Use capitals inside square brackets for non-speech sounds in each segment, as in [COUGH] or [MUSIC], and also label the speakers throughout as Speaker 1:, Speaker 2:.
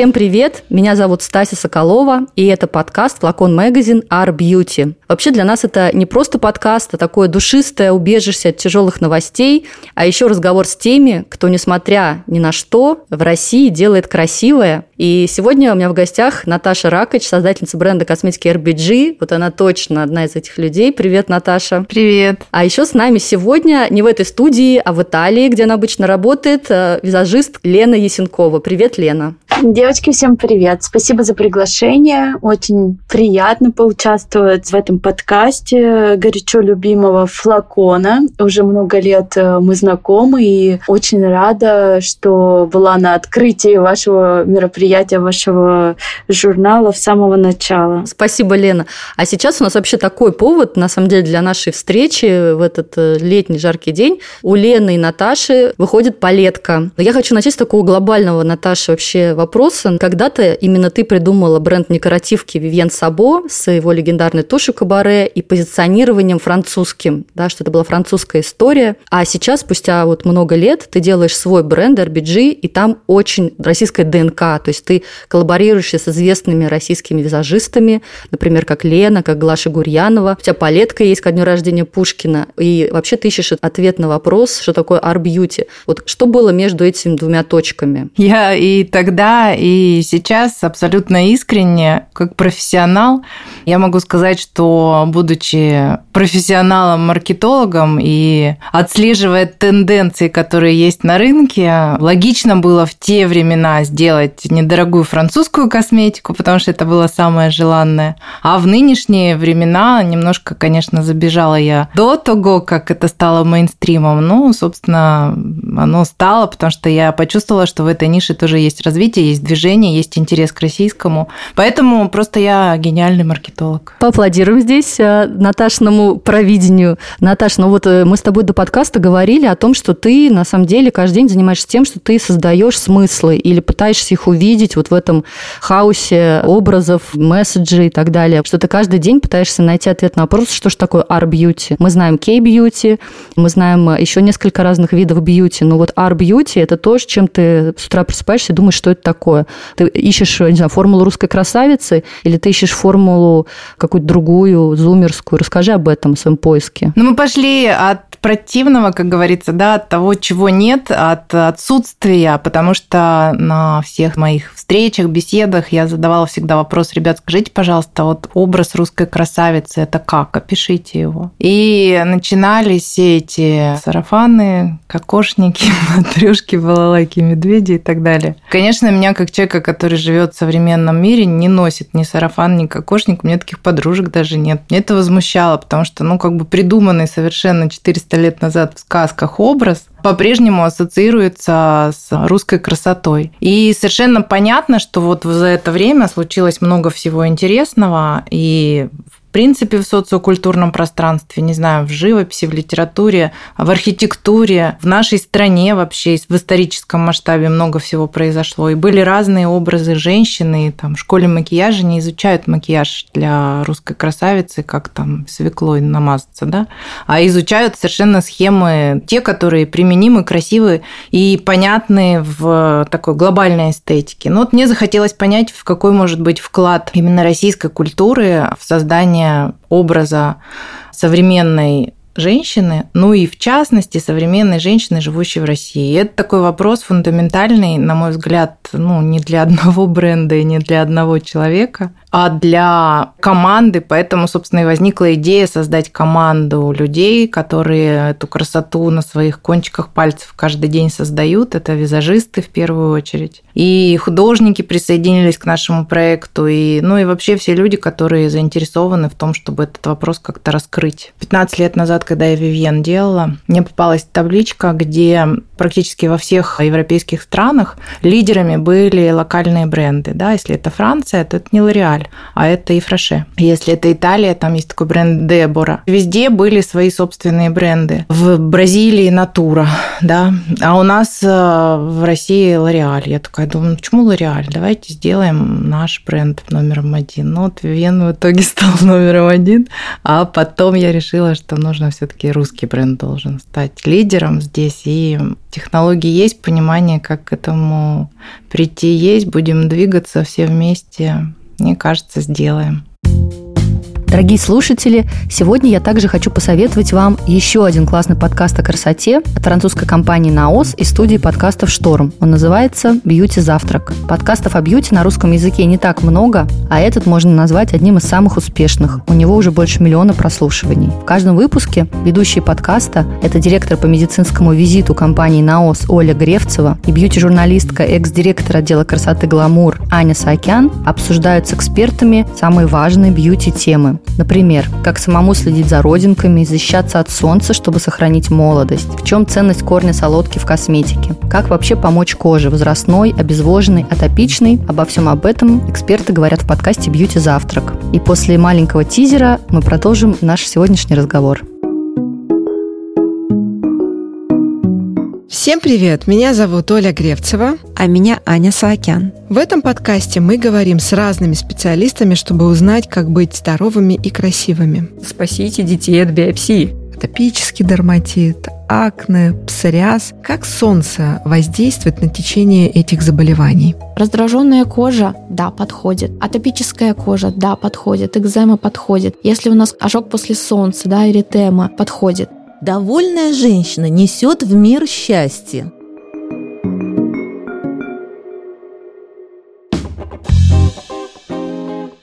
Speaker 1: Всем привет! Меня зовут Стася Соколова, и это подкаст «Флакон Магазин Art Beauty». Вообще для нас это не просто подкаст, а такое душистое убежище от тяжелых новостей, а еще разговор с теми, кто, несмотря ни на что, в России делает красивое. И сегодня у меня в гостях Наташа Ракоч, создательница бренда косметики RBG. Вот она точно одна из этих людей. Привет, Наташа.
Speaker 2: Привет.
Speaker 1: А еще с нами сегодня не в этой студии, а в Италии, где она обычно работает, э, визажист Лена Ясенкова. Привет, Лена.
Speaker 3: Девочки, всем привет. Спасибо за приглашение. Очень приятно поучаствовать в этом подкасте горячо любимого флакона. Уже много лет э, мы знакомы и очень рада, что была на открытии вашего мероприятия, вашего журнала в самого начала.
Speaker 1: Спасибо, Лена. А сейчас у нас вообще такой повод, на самом деле, для нашей встречи в этот э, летний жаркий день. У Лены и Наташи выходит палетка. Я хочу начать с такого глобального, Наташи, вообще вопроса. Когда-то именно ты придумала бренд декоративки Вивьен Сабо с его легендарной тушью Кабаре и позиционированием французским, да, что это была французская история. А сейчас, спустя вот много лет, ты делаешь свой бренд RBG, и там очень российская ДНК, то есть ты коллаборируешь с известными российскими визажистами, например, как Лена, как Глаша Гурьянова. У тебя палетка есть ко дню рождения Пушкина, и вообще ты ищешь ответ на вопрос, что такое art-beauty. Вот что было между этими двумя точками?
Speaker 2: Я и тогда, и сейчас абсолютно искренне, как профессионал, я могу сказать, что будучи профессионалом-маркетологом и отслеживая тенденции, которые есть на рынке, логично было в те времена сделать недорогую французскую косметику, потому что это было самое желанное. А в нынешние времена немножко, конечно, забежала я до того, как это стало мейнстримом. Ну, собственно, оно стало, потому что я почувствовала, что в этой нише тоже есть развитие, есть движение, есть интерес к российскому. Поэтому просто я гениальный маркетолог.
Speaker 1: Поаплодируем здесь э, Наташному провидению. Наташ, ну вот э, мы с тобой до подкаста говорили о том, что ты на самом деле каждый день занимаешься тем, что ты создаешь смыслы или пытаешься их увидеть вот в этом хаосе образов, месседжей и так далее. Что ты каждый день пытаешься найти ответ на вопрос, что же такое R-beauty. Мы знаем K-beauty, мы знаем э, еще несколько разных видов бьюти, но вот R-beauty – это то, с чем ты с утра просыпаешься и думаешь, что это такое. Ты ищешь, не знаю, формулу русской красавицы или ты ищешь формулу какую-то другую, зумерскую. Расскажи об этом, в своем поиске.
Speaker 2: Ну, мы пошли от противного, как говорится, да, от того, чего нет, от отсутствия, потому что на всех моих встречах, беседах я задавала всегда вопрос, ребят, скажите, пожалуйста, вот образ русской красавицы, это как? Опишите его. И начинались все эти сарафаны, кокошники, [LAUGHS] матрешки, балалайки, медведи и так далее. Конечно, меня, как человека, который живет в современном мире, не носит ни сарафан, ни кокошник, у меня таких подружек даже нет. Мне это возмущало, потому что, ну, как бы придуманный совершенно 400 лет назад в сказках образ, по-прежнему ассоциируется с русской красотой. И совершенно понятно, что вот за это время случилось много всего интересного, и в принципе в социокультурном пространстве, не знаю, в живописи, в литературе, в архитектуре, в нашей стране вообще в историческом масштабе много всего произошло. И были разные образы женщины, там в школе макияжа не изучают макияж для русской красавицы, как там свеклой намазаться, да, а изучают совершенно схемы, те, которые применимы, красивы и понятны в такой глобальной эстетике. Но вот мне захотелось понять, в какой может быть вклад именно российской культуры в создание создания образа современной женщины, ну и в частности современной женщины, живущей в России. И это такой вопрос фундаментальный, на мой взгляд, ну не для [LAUGHS] одного бренда и не для одного человека, для команды. Поэтому, собственно, и возникла идея создать команду людей, которые эту красоту на своих кончиках пальцев каждый день создают. Это визажисты в первую очередь. И художники присоединились к нашему проекту. И, ну и вообще все люди, которые заинтересованы в том, чтобы этот вопрос как-то раскрыть. 15 лет назад, когда я Вивьен делала, мне попалась табличка, где практически во всех европейских странах лидерами были локальные бренды. Да? Если это Франция, то это не L'Oréal. Лореаль, а это и Фраше. Если это Италия, там есть такой бренд Дебора. Везде были свои собственные бренды. В Бразилии Натура, да, а у нас э, в России Лореаль. Я такая думаю, ну почему Лореаль? Давайте сделаем наш бренд номером один. Ну вот Вен в итоге [LAUGHS] стал номером один, а потом я решила, что нужно все-таки русский бренд должен стать лидером здесь. И технологии есть, понимание, как к этому прийти есть, будем двигаться все вместе. Мне кажется, сделаем.
Speaker 1: Дорогие слушатели, сегодня я также хочу посоветовать вам еще один классный подкаст о красоте от французской компании «Наос» и студии подкастов «Шторм». Он называется «Бьюти Завтрак». Подкастов о бьюти на русском языке не так много, а этот можно назвать одним из самых успешных. У него уже больше миллиона прослушиваний. В каждом выпуске ведущие подкаста – это директор по медицинскому визиту компании «Наос» Оля Гревцева и бьюти-журналистка, экс-директор отдела красоты «Гламур» Аня Саакян обсуждают с экспертами самые важные бьюти-темы. Например, как самому следить за родинками, защищаться от солнца, чтобы сохранить молодость. В чем ценность корня солодки в косметике? Как вообще помочь коже возрастной, обезвоженной, атопичной? Обо всем об этом эксперты говорят в подкасте «Бьюти Завтрак». И после маленького тизера мы продолжим наш сегодняшний разговор.
Speaker 4: Всем привет! Меня зовут Оля Гревцева.
Speaker 5: А меня Аня Саакян.
Speaker 4: В этом подкасте мы говорим с разными специалистами, чтобы узнать, как быть здоровыми и красивыми.
Speaker 5: Спасите детей от биопсии.
Speaker 4: Атопический дерматит, акне, псориаз. Как солнце воздействует на течение этих заболеваний?
Speaker 6: Раздраженная кожа, да, подходит. Атопическая кожа, да, подходит. Экзема подходит. Если у нас ожог после солнца, да, эритема, подходит.
Speaker 7: Довольная женщина несет в мир счастье.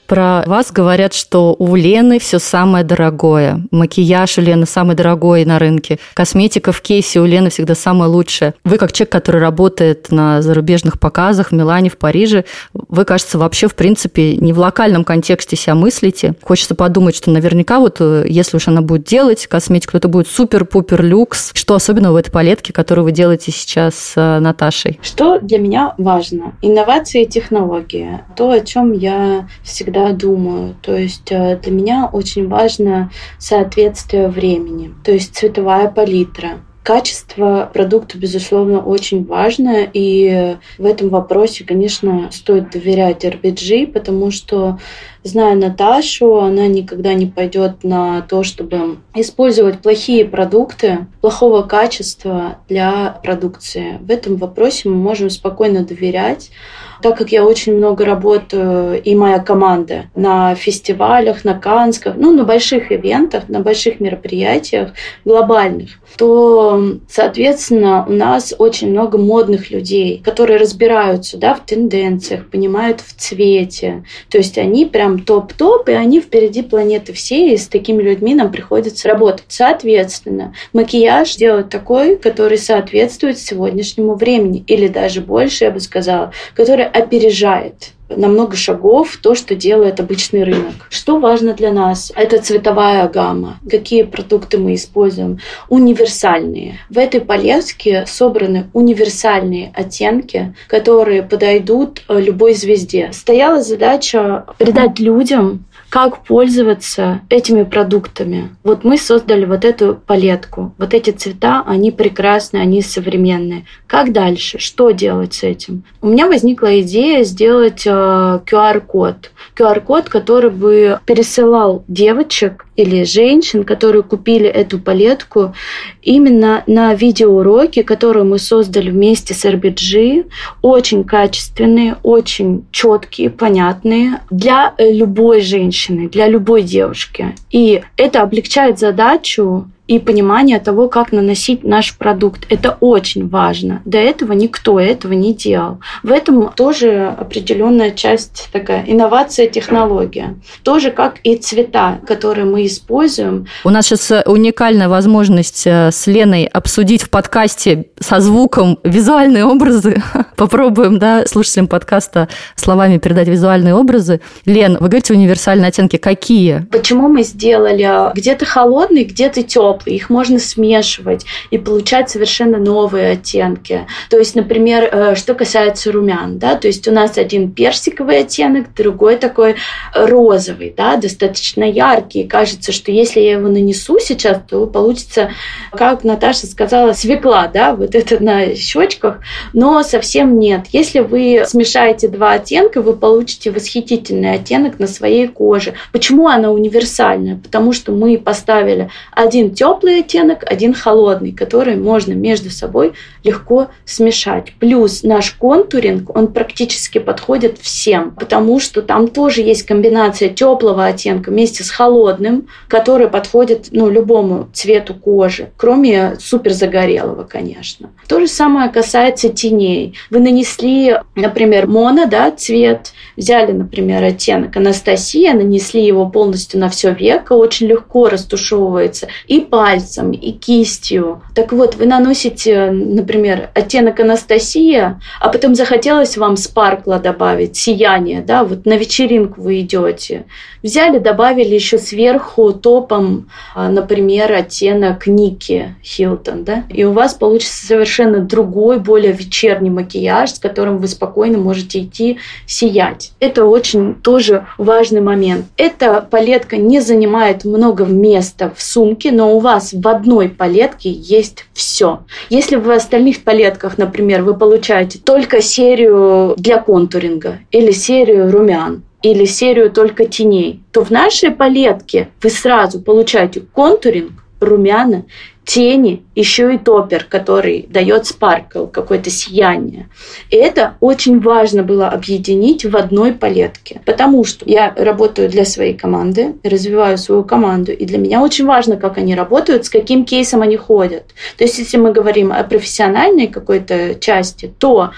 Speaker 1: Про вас говорят, что у Лены все самое дорогое. Макияж у Лены самый дорогой на рынке. Косметика в кейсе у Лены всегда самая лучшая. Вы, как человек, который работает на зарубежных показах в Милане, в Париже, вы, кажется, вообще, в принципе, не в локальном контексте себя мыслите. Хочется подумать, что наверняка вот, э, если уж она будет делать косметику, то это будет супер-пупер люкс. Что особенного в этой палетке, которую вы делаете сейчас с э, Наташей?
Speaker 3: Что для меня важно? Инновации и технологии. То, о чем я всегда всегда думаю. То есть э, для меня очень важно соответствие времени, то есть цветовая палитра. Качество продукта, безусловно, очень важно, и в этом вопросе, конечно, стоит доверять RBG, потому что, зная Наташу, она никогда не пойдет на то, чтобы использовать плохие продукты, плохого качества для продукции. В этом вопросе мы можем спокойно доверять так как я очень много работаю, и моя команда, на фестивалях, на Кансках, ну, на больших ивентах, на больших мероприятиях глобальных, то, соответственно, у нас очень много модных людей, которые разбираются да, в тенденциях, понимают в цвете. То есть они прям топ-топ, и они впереди планеты всей, и с такими людьми нам приходится работать. Соответственно, макияж делать такой, который соответствует сегодняшнему времени, или даже больше, я бы сказала, который опережает на много шагов то, что делает обычный рынок. Что важно для нас? Это цветовая гамма. Какие продукты мы используем? Универсальные. В этой палетке собраны универсальные оттенки, которые подойдут э, любой звезде. Стояла задача передать людям как пользоваться этими продуктами. Вот мы создали вот эту палетку. Вот эти цвета, они прекрасные, они современные. Как дальше? Что делать с этим? У меня возникла идея сделать э, QR-код. QR-код, который бы пересылал девочек или женщин, которые купили эту палетку, именно на видеоуроки, которые мы создали вместе с RBG, очень качественные, очень четкие, понятные для любой женщины, для любой девушки. И это облегчает задачу и понимание того, как наносить наш продукт. Это очень важно. До этого никто этого не делал. В этом тоже определенная часть такая инновация, технология. Тоже как и цвета, которые мы используем.
Speaker 1: У нас сейчас э, уникальная возможность э, с Леной обсудить в подкасте со звуком визуальные образы. [LAUGHS] Попробуем, да, слушателям подкаста словами передать визуальные образы. Лен, вы говорите универсальные оттенки. Какие?
Speaker 3: Почему мы сделали где-то холодный, где-то теплый? Теплые, их можно смешивать и получать совершенно новые оттенки. То есть, например, э, что касается румян, да, то есть у нас один персиковый оттенок, другой такой розовый, да, достаточно яркий. Кажется, что если я его нанесу сейчас, то получится, как Наташа сказала, свекла, да, вот это на щечках, но совсем нет. Если вы смешаете два оттенка, вы получите восхитительный оттенок на своей коже. Почему она универсальная? Потому что мы поставили один теплый оттенок, один холодный, который можно между собой легко смешать. Плюс наш контуринг, он практически подходит всем, потому что там тоже есть комбинация теплого оттенка вместе с холодным, который подходит ну, любому цвету кожи, кроме супер загорелого, конечно. То же самое касается теней. Вы нанесли, например, моно, да, цвет, взяли, например, оттенок Анастасия, нанесли его полностью на все веко, очень легко растушевывается и пальцем, и кистью. Так вот, вы наносите, например, оттенок Анастасия, а потом захотелось вам спаркла добавить, сияние, да, вот на вечеринку вы идете. Взяли, добавили еще сверху топом, а, например, оттенок Ники Хилтон, да, и у вас получится совершенно другой, более вечерний макияж, с которым вы спокойно можете идти сиять. Это очень тоже важный момент. Эта палетка не занимает много места в сумке, но у вас в одной палетке есть все. Если в остальных палетках, например, вы получаете только серию для контуринга или серию румян, или серию только теней, то в нашей палетке вы сразу получаете контуринг, румяна, тени, еще и топер, который дает спаркл, какое-то сияние. И это очень важно было объединить в одной палетке, потому что я работаю для своей команды, развиваю свою команду, и для меня очень важно, как они работают, с каким кейсом они ходят. То есть, если мы говорим о профессиональной какой-то части, то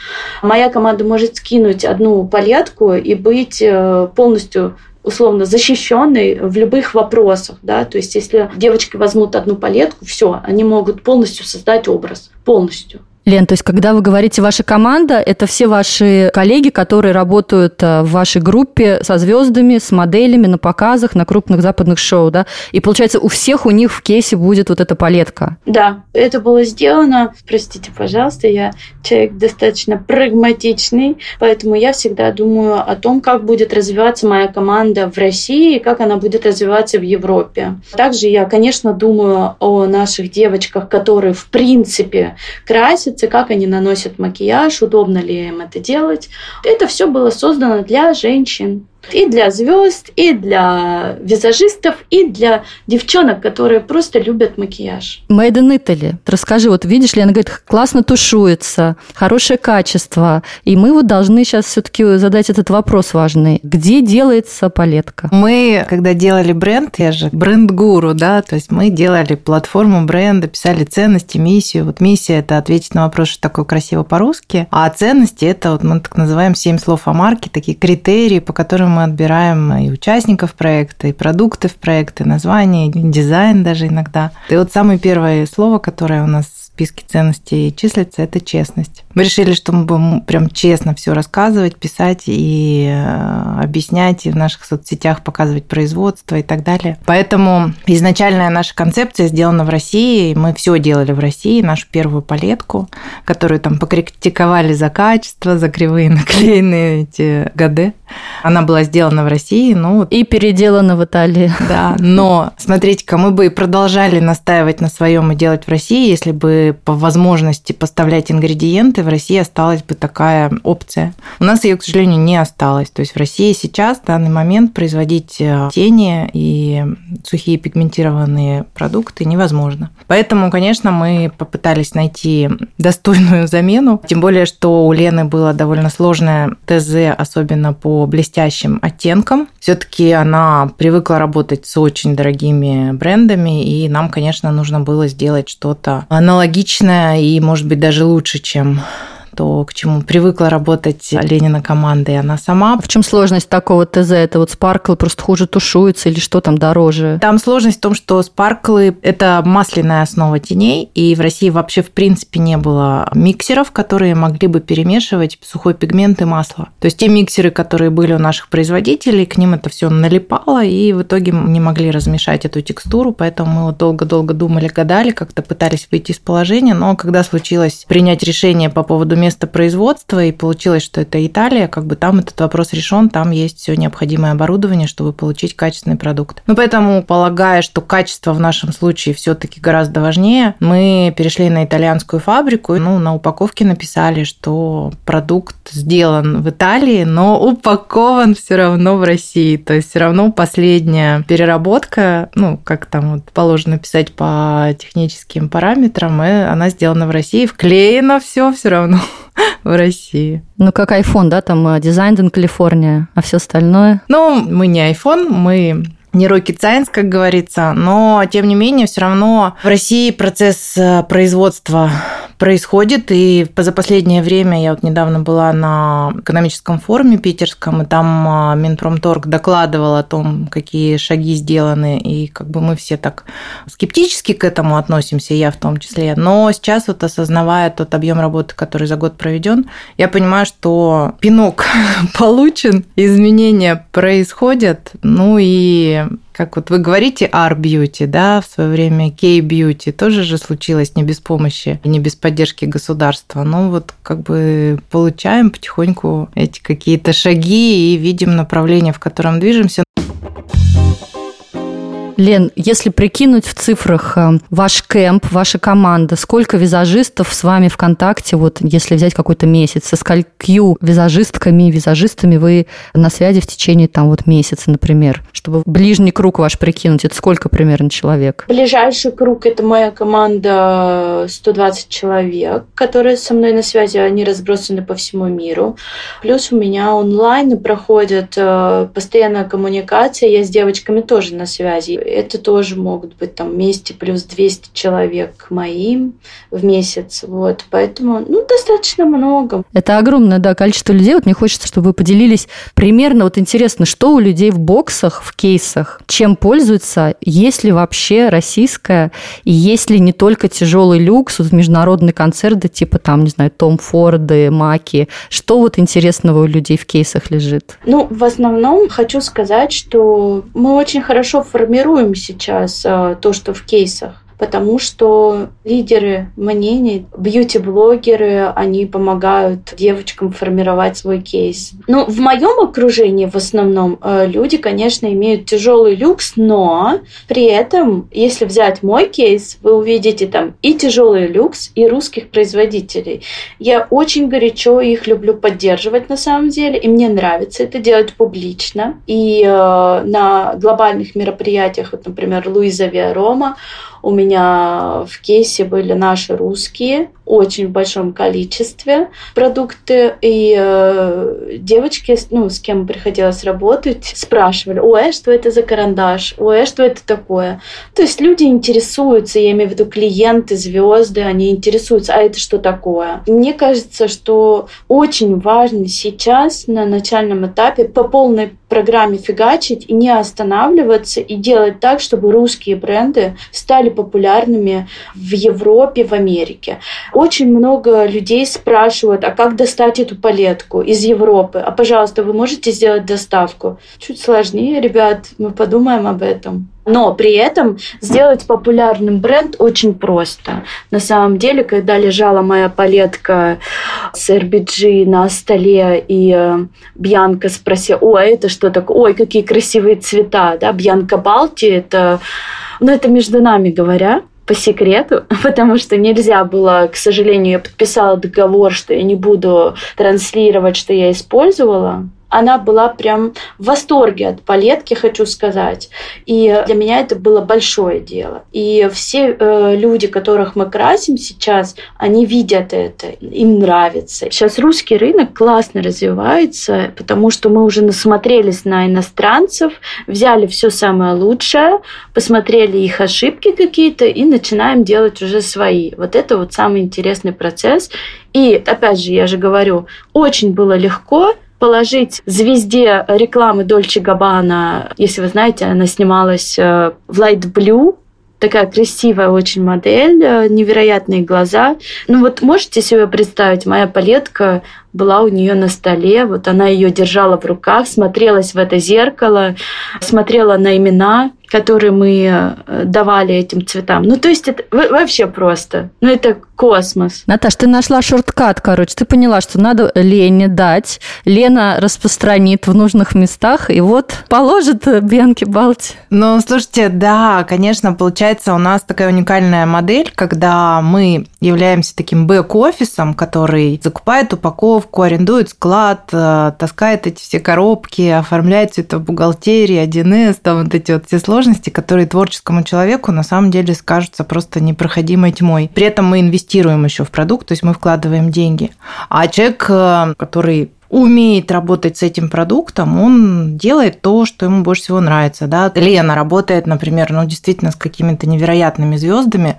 Speaker 3: моя команда может скинуть одну палетку и быть э, полностью условно защищенный в любых вопросах, да, то есть если девочки возьмут одну палетку, все, они могут полностью создать образ, полностью.
Speaker 1: Лен, то есть когда вы говорите «ваша команда», это все ваши коллеги, которые работают э, в вашей группе со звездами, с моделями на показах, на крупных западных шоу, да? И получается, у всех у них в кейсе будет вот эта палетка.
Speaker 3: Да, это было сделано, простите, пожалуйста, я человек достаточно прагматичный, поэтому я всегда думаю о том, как будет развиваться моя команда в России и как она будет развиваться в Европе. Также я, конечно, думаю о наших девочках, которые в принципе красят красятся, как они наносят макияж, удобно ли им это делать. Это все было создано для женщин и для звезд, и для визажистов, и для девчонок, которые просто любят макияж.
Speaker 1: Made in Italy. Расскажи, вот видишь ли, она говорит, классно тушуется, хорошее качество. И мы вот должны сейчас все-таки задать этот вопрос важный. Где делается палетка?
Speaker 2: Мы, когда делали бренд, я же бренд-гуру, да, то есть мы делали платформу бренда, писали ценности, миссию. Вот миссия – это ответить на вопрос, что такое красиво по-русски, а ценности – это вот мы так называем семь слов о марке, такие критерии, по которым мы отбираем и участников проекта, и продукты в проекты, названия, и дизайн даже иногда. И вот самое первое слово, которое у нас списке ценностей числится, это честность. Мы решили, что мы будем прям честно все рассказывать, писать и э, объяснять, и в наших соцсетях показывать производство и так далее. Поэтому изначальная наша концепция сделана в России, мы все делали в России, нашу первую палетку, которую там покритиковали за качество, за кривые [LAUGHS] наклеенные эти годы. Она была сделана в России, ну...
Speaker 1: И переделана в Италии.
Speaker 2: Да, но, смотрите-ка, мы бы и продолжали настаивать на своем и делать в России, если бы по возможности поставлять ингредиенты, в России осталась бы такая опция. У нас ее, к сожалению, не осталось. То есть в России сейчас, в данный момент, производить э, тени и сухие пигментированные продукты невозможно. Поэтому, конечно, мы попытались найти достойную замену. Тем более, что у Лены было довольно сложное ТЗ, особенно по блестящим оттенкам. Все-таки она привыкла работать с очень дорогими брендами, и нам, конечно, нужно было сделать что-то аналогичное и, может быть, даже лучше, чем то, к чему привыкла работать Ленина команда и она сама.
Speaker 1: В чем сложность такого ТЗ? Это вот спаркл просто хуже тушуется или что там дороже?
Speaker 2: Там сложность в том, что спарклы – это масляная основа теней, и в России вообще в принципе не было миксеров, которые могли бы перемешивать сухой пигмент и масло. То есть те миксеры, которые были у наших производителей, к ним это все налипало, и в итоге не могли размешать эту текстуру, поэтому мы вот долго-долго думали, гадали, как-то пытались выйти из положения, но когда случилось принять решение по поводу места производства, и получилось, что это Италия, как бы там этот вопрос решен, там есть все необходимое оборудование, чтобы получить качественный продукт. Ну, поэтому, полагая, что качество в нашем случае все-таки гораздо важнее, мы перешли на итальянскую фабрику, ну, на упаковке написали, что продукт сделан в Италии, но упакован все равно в России. То есть все равно последняя переработка, ну, как там вот положено писать по техническим параметрам, она сделана в России, вклеено все все равно [LAUGHS] в России.
Speaker 1: Ну, как iPhone, да, там дизайн in Калифорния, а все остальное?
Speaker 2: Ну, мы не iPhone, мы не rocket science, как говорится, но тем не менее все равно в России процесс э, производства происходит, и за последнее время я вот недавно была на экономическом форуме питерском, и там а, Минпромторг докладывал о том, какие шаги сделаны, и как бы мы все так скептически к этому относимся, я в том числе. Но сейчас вот осознавая тот объем работы, который за год проведен, я понимаю, что пинок [LAUGHS] получен, изменения происходят, ну и как вот вы говорите R-beauty, да, в свое время K-beauty тоже же случилось не без помощи не без поддержки государства. Ну вот как бы получаем потихоньку эти какие-то шаги и видим направление, в котором движемся.
Speaker 1: Лен, если прикинуть в цифрах э, ваш кемп, ваша команда, сколько визажистов с вами в контакте, вот если взять какой-то месяц, со сколькими визажистками, визажистами вы на связи в течение там вот месяца, например, чтобы ближний круг ваш прикинуть, это сколько примерно человек?
Speaker 3: Ближайший круг – это моя команда 120 человек, которые со мной на связи, они разбросаны по всему миру. Плюс у меня онлайн проходит э, постоянная коммуникация, я с девочками тоже на связи это тоже могут быть там вместе плюс 200 человек моим в месяц. Вот. Поэтому, ну, достаточно много.
Speaker 1: Это огромное, да, количество людей. Вот мне хочется, чтобы вы поделились примерно, вот интересно, что у людей в боксах, в кейсах, чем пользуются, есть ли вообще российская, и есть ли не только тяжелый люкс, вот международные концерты, типа там, не знаю, Том Форды, Маки, что вот интересного у людей в кейсах лежит?
Speaker 3: Ну, в основном хочу сказать, что мы очень хорошо формируем формируем сейчас а, то, что в кейсах потому что лидеры мнений, бьюти-блогеры, они помогают девочкам формировать свой кейс. Ну, в моем окружении в основном э, люди, конечно, имеют тяжелый люкс, но при этом, если взять мой кейс, вы увидите там и тяжелый люкс, и русских производителей. Я очень горячо их люблю поддерживать на самом деле, и мне нравится это делать публично. И э, на глобальных мероприятиях, вот, например, Луиза Виарома, у меня в кейсе были наши русские, очень в большом количестве продукты. И э, девочки, ну, с кем приходилось работать, спрашивали, ой, а что это за карандаш? Ой, а что это такое? То есть люди интересуются, я имею в виду клиенты, звезды, они интересуются, а это что такое? Мне кажется, что очень важно сейчас на начальном этапе по полной программе фигачить и не останавливаться и делать так, чтобы русские бренды стали популярными в Европе, в Америке. Очень много людей спрашивают, а как достать эту палетку из Европы? А, пожалуйста, вы можете сделать доставку? Чуть сложнее, ребят, мы подумаем об этом. Но при этом сделать популярным бренд очень просто. На самом деле, когда лежала моя палетка с RBG на столе, и э, Бьянка спросила, ой, это что такое? Ой, какие красивые цвета, да? Бьянка Балти, это... Ну, это между нами говоря, по секрету, [LAUGHS] потому что нельзя было, к сожалению, я подписала договор, что я не буду транслировать, что я использовала она была прям в восторге от палетки, хочу сказать. И для меня это было большое дело. И все э, люди, которых мы красим сейчас, они видят это, им нравится. Сейчас русский рынок классно развивается, потому что мы уже насмотрелись на иностранцев, взяли все самое лучшее, посмотрели их ошибки какие-то и начинаем делать уже свои. Вот это вот самый интересный процесс. И опять же, я же говорю, очень было легко положить звезде рекламы Дольче Габбана, если вы знаете, она снималась э, в Light Blue, такая красивая очень модель, э, невероятные глаза. Ну вот можете себе представить, моя палетка была у нее на столе, вот она ее держала в руках, смотрелась в это зеркало, смотрела на имена, которые мы э, давали этим цветам. Ну, то есть это вообще просто. Ну, это космос.
Speaker 1: Наташ, ты нашла шорткат, короче. Ты поняла, что надо Лене дать. Лена распространит в нужных местах, и вот положит Бенки Балти.
Speaker 2: Ну, слушайте, да, конечно, получается у нас такая уникальная модель, когда мы являемся таким бэк-офисом, который закупает упаковку, арендует склад, э, таскает эти все коробки, оформляет все это в бухгалтерии, 1С, там вот эти вот все сложности сложности, которые творческому человеку на самом деле скажутся просто непроходимой тьмой. При этом мы инвестируем еще в продукт, то есть мы вкладываем деньги. А человек, э, который умеет работать с этим продуктом, он делает то, что ему больше всего нравится. Да? Лена работает, например, ну, действительно с какими-то невероятными звездами,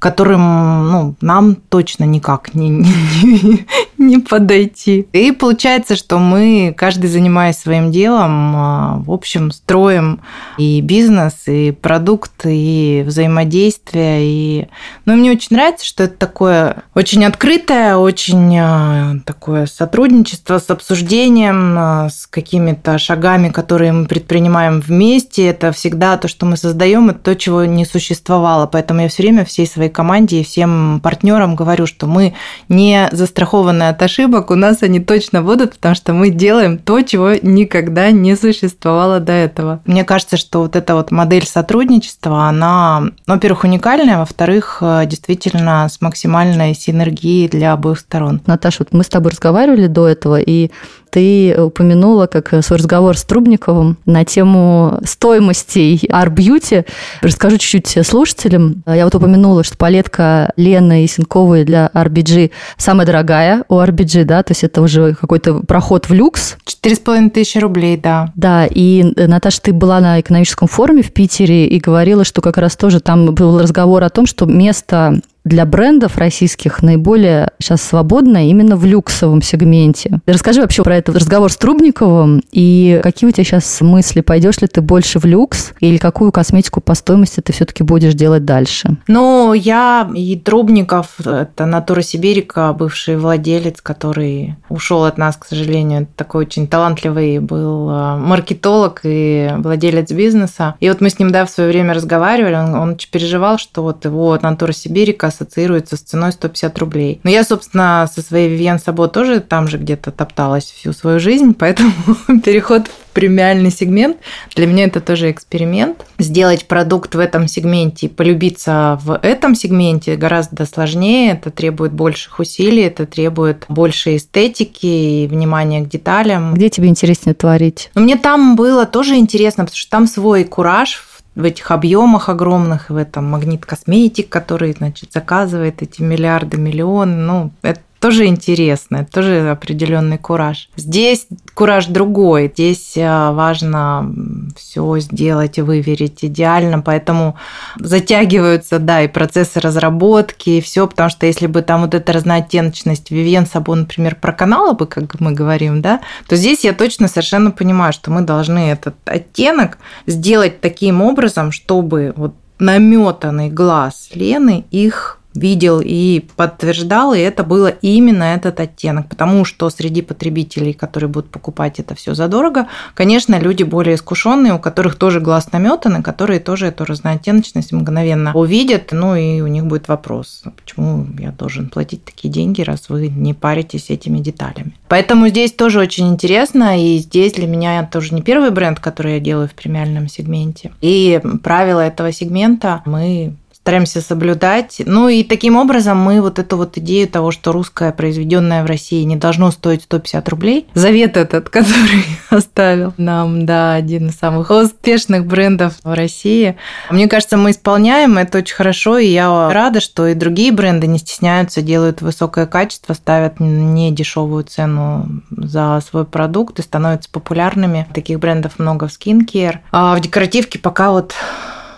Speaker 2: которым ну, нам точно никак не, не, [LAUGHS] не подойти. И получается, что мы, каждый занимаясь своим делом, а, в общем, строим и бизнес, и продукт, и взаимодействие. И... Ну, мне очень нравится, что это такое очень открытое, очень а, такое сотрудничество с обсуждением, а, с какими-то шагами, которые мы предпринимаем вместе. Это всегда то, что мы создаем, это то, чего не существовало. Поэтому я все время всей своей команде и всем партнерам говорю, что мы не застрахованы от ошибок, у нас они точно будут, потому что мы делаем то, чего никогда не существовало до этого. Мне кажется, что вот эта вот модель сотрудничества, она, во-первых, уникальная, во-вторых, действительно с максимальной синергией для обоих сторон.
Speaker 1: Наташа, вот мы с тобой разговаривали до этого, и ты упомянула как свой разговор с Трубниковым на тему стоимостей R-Beauty. Расскажу чуть-чуть слушателям. Я вот упомянула, что палетка Лены Исенковой для RBG самая дорогая у RBG, да, то есть это уже какой-то проход в люкс.
Speaker 2: Четыре с половиной тысячи рублей, да.
Speaker 1: Да, и, Наташа, ты была на экономическом форуме в Питере и говорила, что как раз тоже там был разговор о том, что место для брендов российских наиболее сейчас свободная именно в люксовом сегменте. Расскажи вообще про этот разговор с Трубниковым и какие у тебя сейчас мысли? Пойдешь ли ты больше в люкс или какую косметику по стоимости ты все-таки будешь делать дальше?
Speaker 2: Ну, я и Трубников, это Натура Сибирика, бывший владелец, который ушел от нас, к сожалению, такой очень талантливый был э, маркетолог и владелец бизнеса. И вот мы с ним, да, в свое время разговаривали, он, он переживал, что вот его Натура Сибирика ассоциируется с ценой 150 рублей. Но я, собственно, со своей Vivienne Сабо тоже там же где-то топталась всю свою жизнь, [LAUGHS] поэтому [LAUGHS] переход в премиальный сегмент для меня это тоже эксперимент. Сделать продукт в этом сегменте и полюбиться в этом сегменте гораздо сложнее. Это требует больших усилий, это требует больше эстетики и внимания к деталям.
Speaker 1: Где тебе интереснее творить?
Speaker 2: Но мне там было тоже интересно, потому что там свой кураж в этих объемах огромных, в этом магнит косметик, который, значит, заказывает эти миллиарды, миллионы. Ну, это тоже интересно, это тоже определенный кураж. Здесь кураж другой, здесь э, важно все сделать и выверить идеально, поэтому затягиваются, да, и процессы разработки, и все, потому что если бы там вот эта разнооттеночность Вивен Сабо, например, проканала бы, как мы говорим, да, то здесь я точно совершенно понимаю, что мы должны этот оттенок сделать таким образом, чтобы вот наметанный глаз Лены их видел и подтверждал, и это было именно этот оттенок, потому что среди потребителей, которые будут покупать это все задорого, конечно, люди более искушенные, у которых тоже глаз наметан, и которые тоже эту разнооттеночность мгновенно увидят, ну и у них будет вопрос, «А почему я должен платить такие деньги, раз вы не паритесь этими деталями. Поэтому здесь тоже очень интересно, и здесь для меня тоже не первый бренд, который я делаю в премиальном сегменте. И правила этого сегмента мы стараемся соблюдать. Ну и таким образом мы вот эту вот идею того, что русское, произведенное в России, не должно стоить 150 рублей. Завет этот, [LAUGHS] который оставил нам, да, один из самых успешных брендов в России. Мне кажется, мы исполняем это очень хорошо, и я рада, что и другие бренды не стесняются, делают высокое качество, ставят не дешевую цену за свой продукт и становятся популярными. Таких брендов много в skincare. А в декоративке пока вот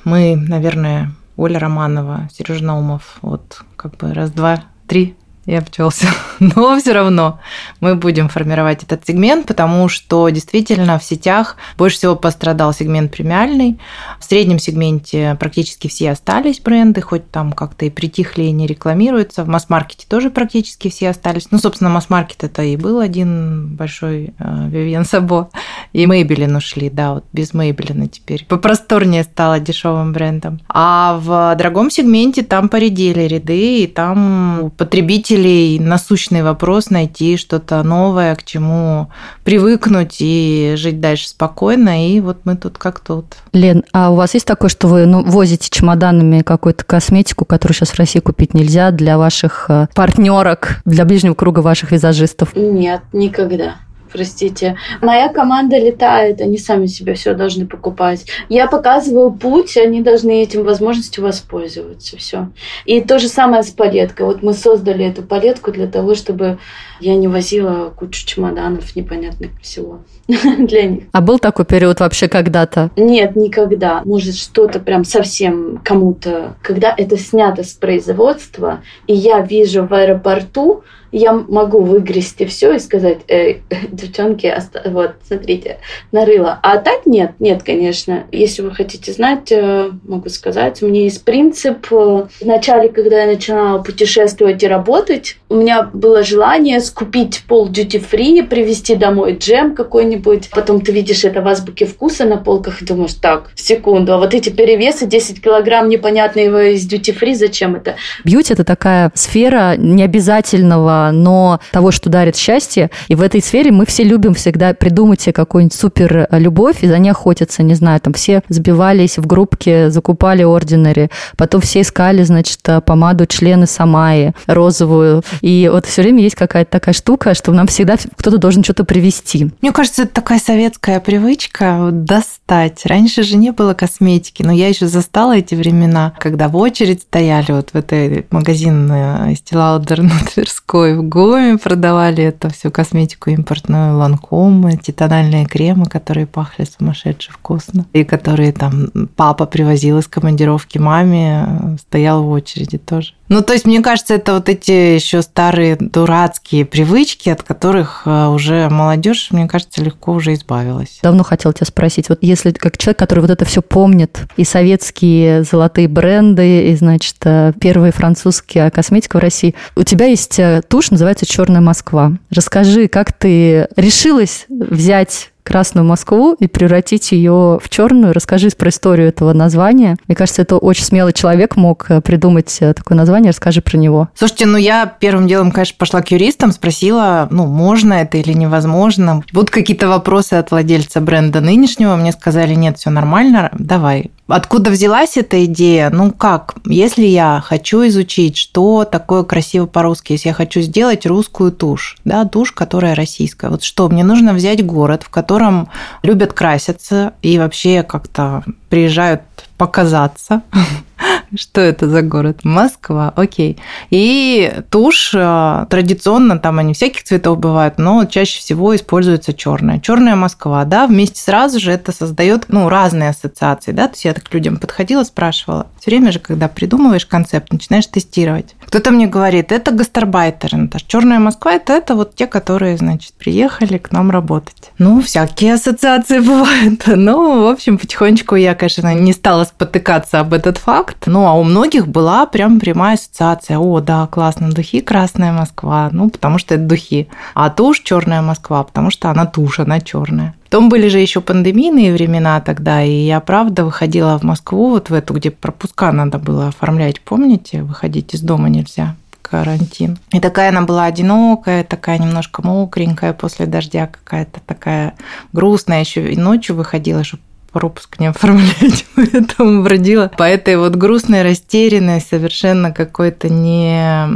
Speaker 2: мы, наверное, Оля Романова, Сережа Наумов, вот как бы раз, два, три и обчелся. [LAUGHS] Но все равно мы будем формировать этот сегмент, потому что действительно в сетях больше всего пострадал сегмент премиальный. В среднем сегменте практически все остались бренды, хоть там как-то и притихли и не рекламируются. В масс-маркете тоже практически все остались. Ну, собственно, масс-маркет это и был один большой Вивьен Сабо. И Мейбелин ушли, да, вот без Мейбелина теперь. Попросторнее стало дешевым брендом. А в дорогом сегменте там поредели ряды, и там потребители родителей насущный вопрос найти что-то новое, к чему привыкнуть и жить дальше спокойно. И вот мы тут как тут.
Speaker 1: Лен, а у вас есть такое, что вы ну, возите чемоданами какую-то косметику, которую сейчас в России купить нельзя для ваших э, партнерок, для ближнего круга ваших визажистов?
Speaker 3: Нет, никогда простите. Моя команда летает, они сами себе все должны покупать. Я показываю путь, они должны этим возможностью воспользоваться. Все. И то же самое с палеткой. Вот мы создали эту палетку для того, чтобы я не возила кучу чемоданов непонятных всего [LAUGHS] для них.
Speaker 1: А был такой период вообще когда-то?
Speaker 3: Нет, никогда. Может, что-то прям совсем кому-то, когда это снято с производства, и я вижу в аэропорту, я могу выгрести все и сказать, эй, [LAUGHS] девчонки, вот, смотрите, нарыла. А так нет, нет, конечно. Если вы хотите знать, э, могу сказать, у меня есть принцип. Э, в начале, когда я начинала путешествовать и работать, у меня было желание скупить пол free, привезти домой джем какой-нибудь. Потом ты видишь это в азбуке вкуса на полках и думаешь, так, секунду, а вот эти перевесы 10 килограмм непонятные из duty free, зачем это?
Speaker 1: Бьюти – это такая сфера необязательного но того, что дарит счастье. И в этой сфере мы все любим всегда придумать себе какую-нибудь супер э, любовь и за ней охотиться. Не знаю, там все сбивались в группке, закупали ординари, потом все искали, значит, э, помаду члены Самаи, розовую. И вот все время есть какая-то такая штука, что нам всегда кто-то должен что-то привезти.
Speaker 2: Мне кажется, это такая советская привычка достать. Раньше же не было косметики, но я еще застала эти времена, когда в очередь стояли вот в этой магазин Estee Lauder на Тверской, в ГОМе продавали это всю косметику импортную, ланкомы, титанальные кремы, которые пахли сумасшедше вкусно. И которые там папа привозил из командировки маме, стоял в очереди тоже. Ну, то есть, мне кажется, это вот эти еще старые дурацкие привычки, от которых э, уже молодежь, мне кажется, легко уже избавилась.
Speaker 1: Давно хотел тебя спросить, вот если как человек, который вот это все помнит, и советские золотые бренды, и, значит, э, первые французские косметика в России, у тебя есть э, тушь, называется «Черная Москва». Расскажи, как ты решилась взять Красную Москву и превратить ее в черную. Расскажи про историю этого названия. Мне кажется, это очень смелый человек мог э, придумать э, такое название. Расскажи про него.
Speaker 2: Слушайте, ну я первым делом, конечно, пошла к юристам, спросила, ну, можно это или невозможно. Будут какие-то вопросы от владельца бренда нынешнего. Мне сказали, нет, все нормально, давай. Откуда взялась эта идея? Ну как, если я хочу изучить, что такое красиво по-русски, если я хочу сделать русскую тушь, да, тушь, которая российская, вот что, мне нужно взять город, в котором любят краситься и вообще как-то приезжают показаться. [LAUGHS] [LAUGHS] Что это за город? Москва, окей. И тушь э, традиционно, там они всяких цветов бывают, но чаще всего используется черная. Черная Москва, да, вместе сразу же это создает ну, разные ассоциации, да, то есть я так к людям подходила, спрашивала. Все время же, когда придумываешь концепт, начинаешь тестировать. Кто-то мне говорит, это гастарбайтеры, Наташа. Черная Москва это, это вот те, которые, значит, приехали к нам работать. Ну, всякие ассоциации [LAUGHS] бывают. Ну, в общем, потихонечку я, конечно, не стала спотыкаться об этот факт, но ну, а у многих была прям прямая ассоциация. О, да, классно, духи Красная Москва. Ну, потому что это духи. А тушь Черная Москва, потому что она тушь, она черная. Потом были же еще пандемийные времена тогда, и я правда выходила в Москву, вот в эту, где пропуска надо было оформлять, помните? Выходить из дома нельзя карантин. И такая она была одинокая, такая немножко мокренькая после дождя, какая-то такая грустная. Еще и ночью выходила, чтобы пропуск не оформлять, [LAUGHS] поэтому бродила по этой вот грустной, растерянной, совершенно какой-то не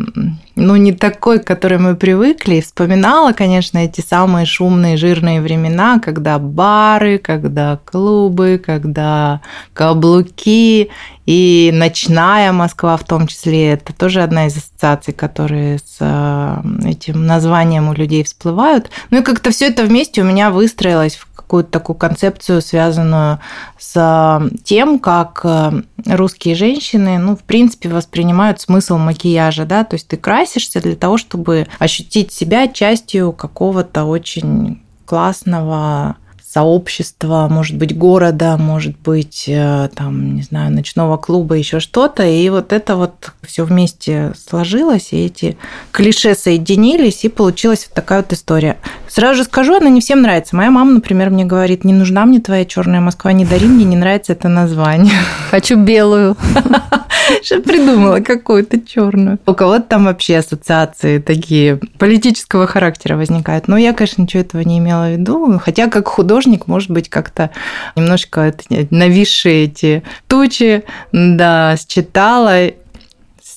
Speaker 2: ну, не такой, к которой мы привыкли. Вспоминала, конечно, эти самые шумные, жирные времена, когда бары, когда клубы, когда каблуки и ночная Москва в том числе. Это тоже одна из ассоциаций, которые с э, этим названием у людей всплывают. Ну и как-то все это вместе у меня выстроилось в какую-то такую концепцию, связанную с тем, как э, русские женщины, ну, в принципе, воспринимают смысл макияжа, да, то есть ты красишься для того, чтобы ощутить себя частью какого-то очень классного сообщества, может быть, города, может быть, э, там, не знаю, ночного клуба, еще что-то. И вот это вот все вместе сложилось, и эти клише соединились, и получилась вот такая вот история. Сразу же скажу, она не всем нравится. Моя мама, например, мне говорит, не нужна мне твоя черная Москва, не дари мне, не нравится это название.
Speaker 1: Хочу белую. [LAUGHS]
Speaker 2: Что придумала какую-то черную. У кого-то там вообще ассоциации такие политического характера возникают. Но я, конечно, ничего этого не имела в виду. Хотя как художник, может быть, как-то немножко нависшие эти тучи, да, считала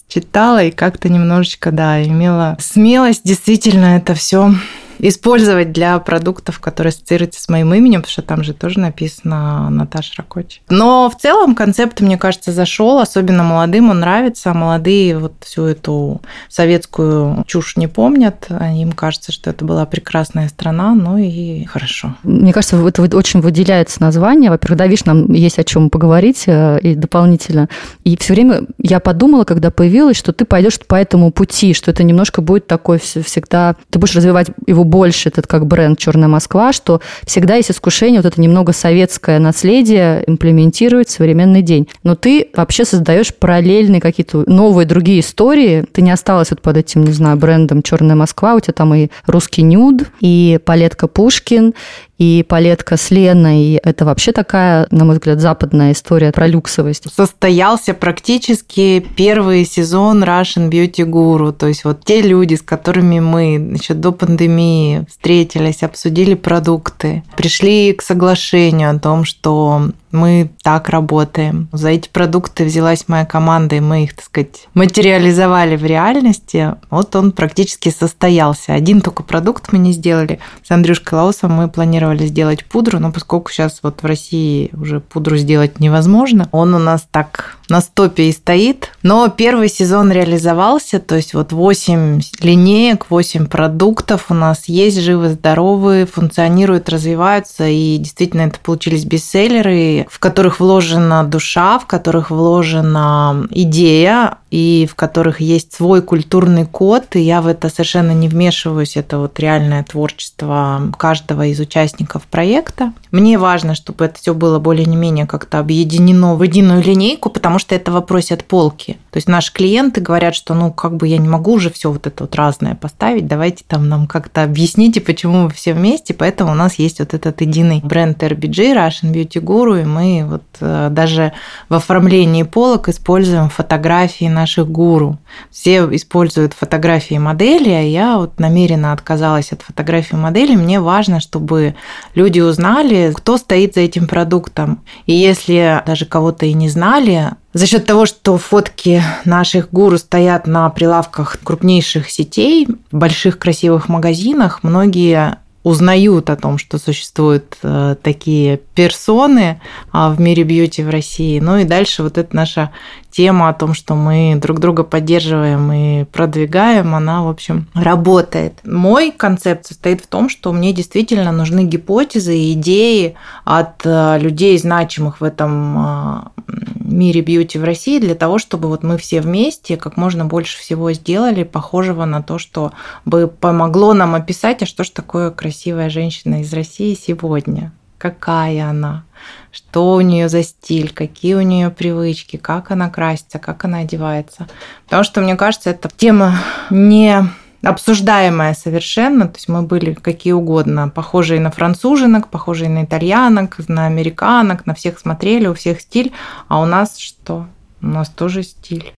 Speaker 2: читала и как-то немножечко, да, имела смелость действительно это все использовать для продуктов, которые ассоциируются с моим именем, потому что там же тоже написано Наташа Ракоч. Но в целом концепт, мне кажется, зашел, особенно молодым он нравится. Молодые вот всю эту советскую чушь не помнят. Им кажется, что это была прекрасная страна, ну и хорошо.
Speaker 1: Мне кажется, это очень выделяется название. Во-первых, да, видишь, нам есть о чем поговорить э, и дополнительно. И все время я подумала, когда появилась, что ты пойдешь по этому пути, что это немножко будет такой всегда... Ты будешь развивать его больше этот как бренд «Черная Москва», что всегда есть искушение вот это немного советское наследие имплементировать в современный день. Но ты вообще создаешь параллельные какие-то новые другие истории. Ты не осталась вот под этим, не знаю, брендом «Черная Москва». У тебя там и русский нюд, и палетка Пушкин, и палетка с Леной. Это вообще такая, на мой взгляд, западная история про люксовость.
Speaker 2: Состоялся практически первый сезон Russian Beauty Guru. То есть вот те люди, с которыми мы еще до пандемии встретились, обсудили продукты, пришли к соглашению о том, что мы так работаем. За эти продукты взялась моя команда, и мы их, так сказать, материализовали в реальности. Вот он практически состоялся. Один только продукт мы не сделали. С Андрюшкой Лаусом мы планировали сделать пудру, но поскольку сейчас вот в России уже пудру сделать невозможно, он у нас так на стопе и стоит. Но первый сезон реализовался, то есть вот 8 линеек, 8 продуктов у нас есть, живы-здоровые, функционируют, развиваются, и действительно это получились бестселлеры, в которых вложена душа, в которых вложена идея, и в которых есть свой культурный код, и я в это совершенно не вмешиваюсь, это вот реальное творчество каждого из участников проекта. Мне важно, чтобы это все было более-менее как-то объединено в единую линейку, потому что этого просят полки. То есть наши клиенты говорят, что ну как бы я не могу уже все вот это вот разное поставить, давайте там нам как-то объясните, почему мы все вместе, поэтому у нас есть вот этот единый бренд RBG, Russian Beauty Guru, и мы вот э, даже в оформлении полок используем фотографии наших гуру. Все используют фотографии модели, а я вот намеренно отказалась от фотографии модели. Мне важно, чтобы люди узнали, кто стоит за этим продуктом. И если даже кого-то и не знали, за счет того, что фотки наших гуру стоят на прилавках крупнейших сетей, в больших красивых магазинах, многие узнают о том, что существуют э, такие персоны а, в мире бьюти в России. Ну и дальше вот эта наша тема о том, что мы друг друга поддерживаем и продвигаем, она, в общем, работает. Мой концепт состоит в том, что мне действительно нужны гипотезы и идеи от э, людей, значимых в этом а, мире бьюти в России, для того, чтобы вот мы все вместе как можно больше всего сделали, похожего на то, что бы помогло нам описать, а что же такое красивая женщина из России сегодня какая она, что у нее за стиль, какие у нее привычки, как она красится, как она одевается. Потому что, мне кажется, эта тема не обсуждаемая совершенно, то есть мы были какие угодно, похожие на француженок, похожие на итальянок, на американок, на всех смотрели, у всех стиль, а у нас что? У нас тоже стиль.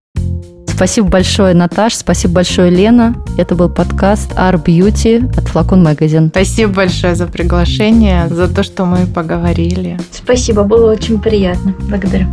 Speaker 1: Спасибо большое, Наташ, спасибо большое, Лена. Это был подкаст Art Beauty от Флакон Magazine.
Speaker 2: Спасибо большое за приглашение, за то, что мы поговорили.
Speaker 3: Спасибо, было очень приятно. Благодарю.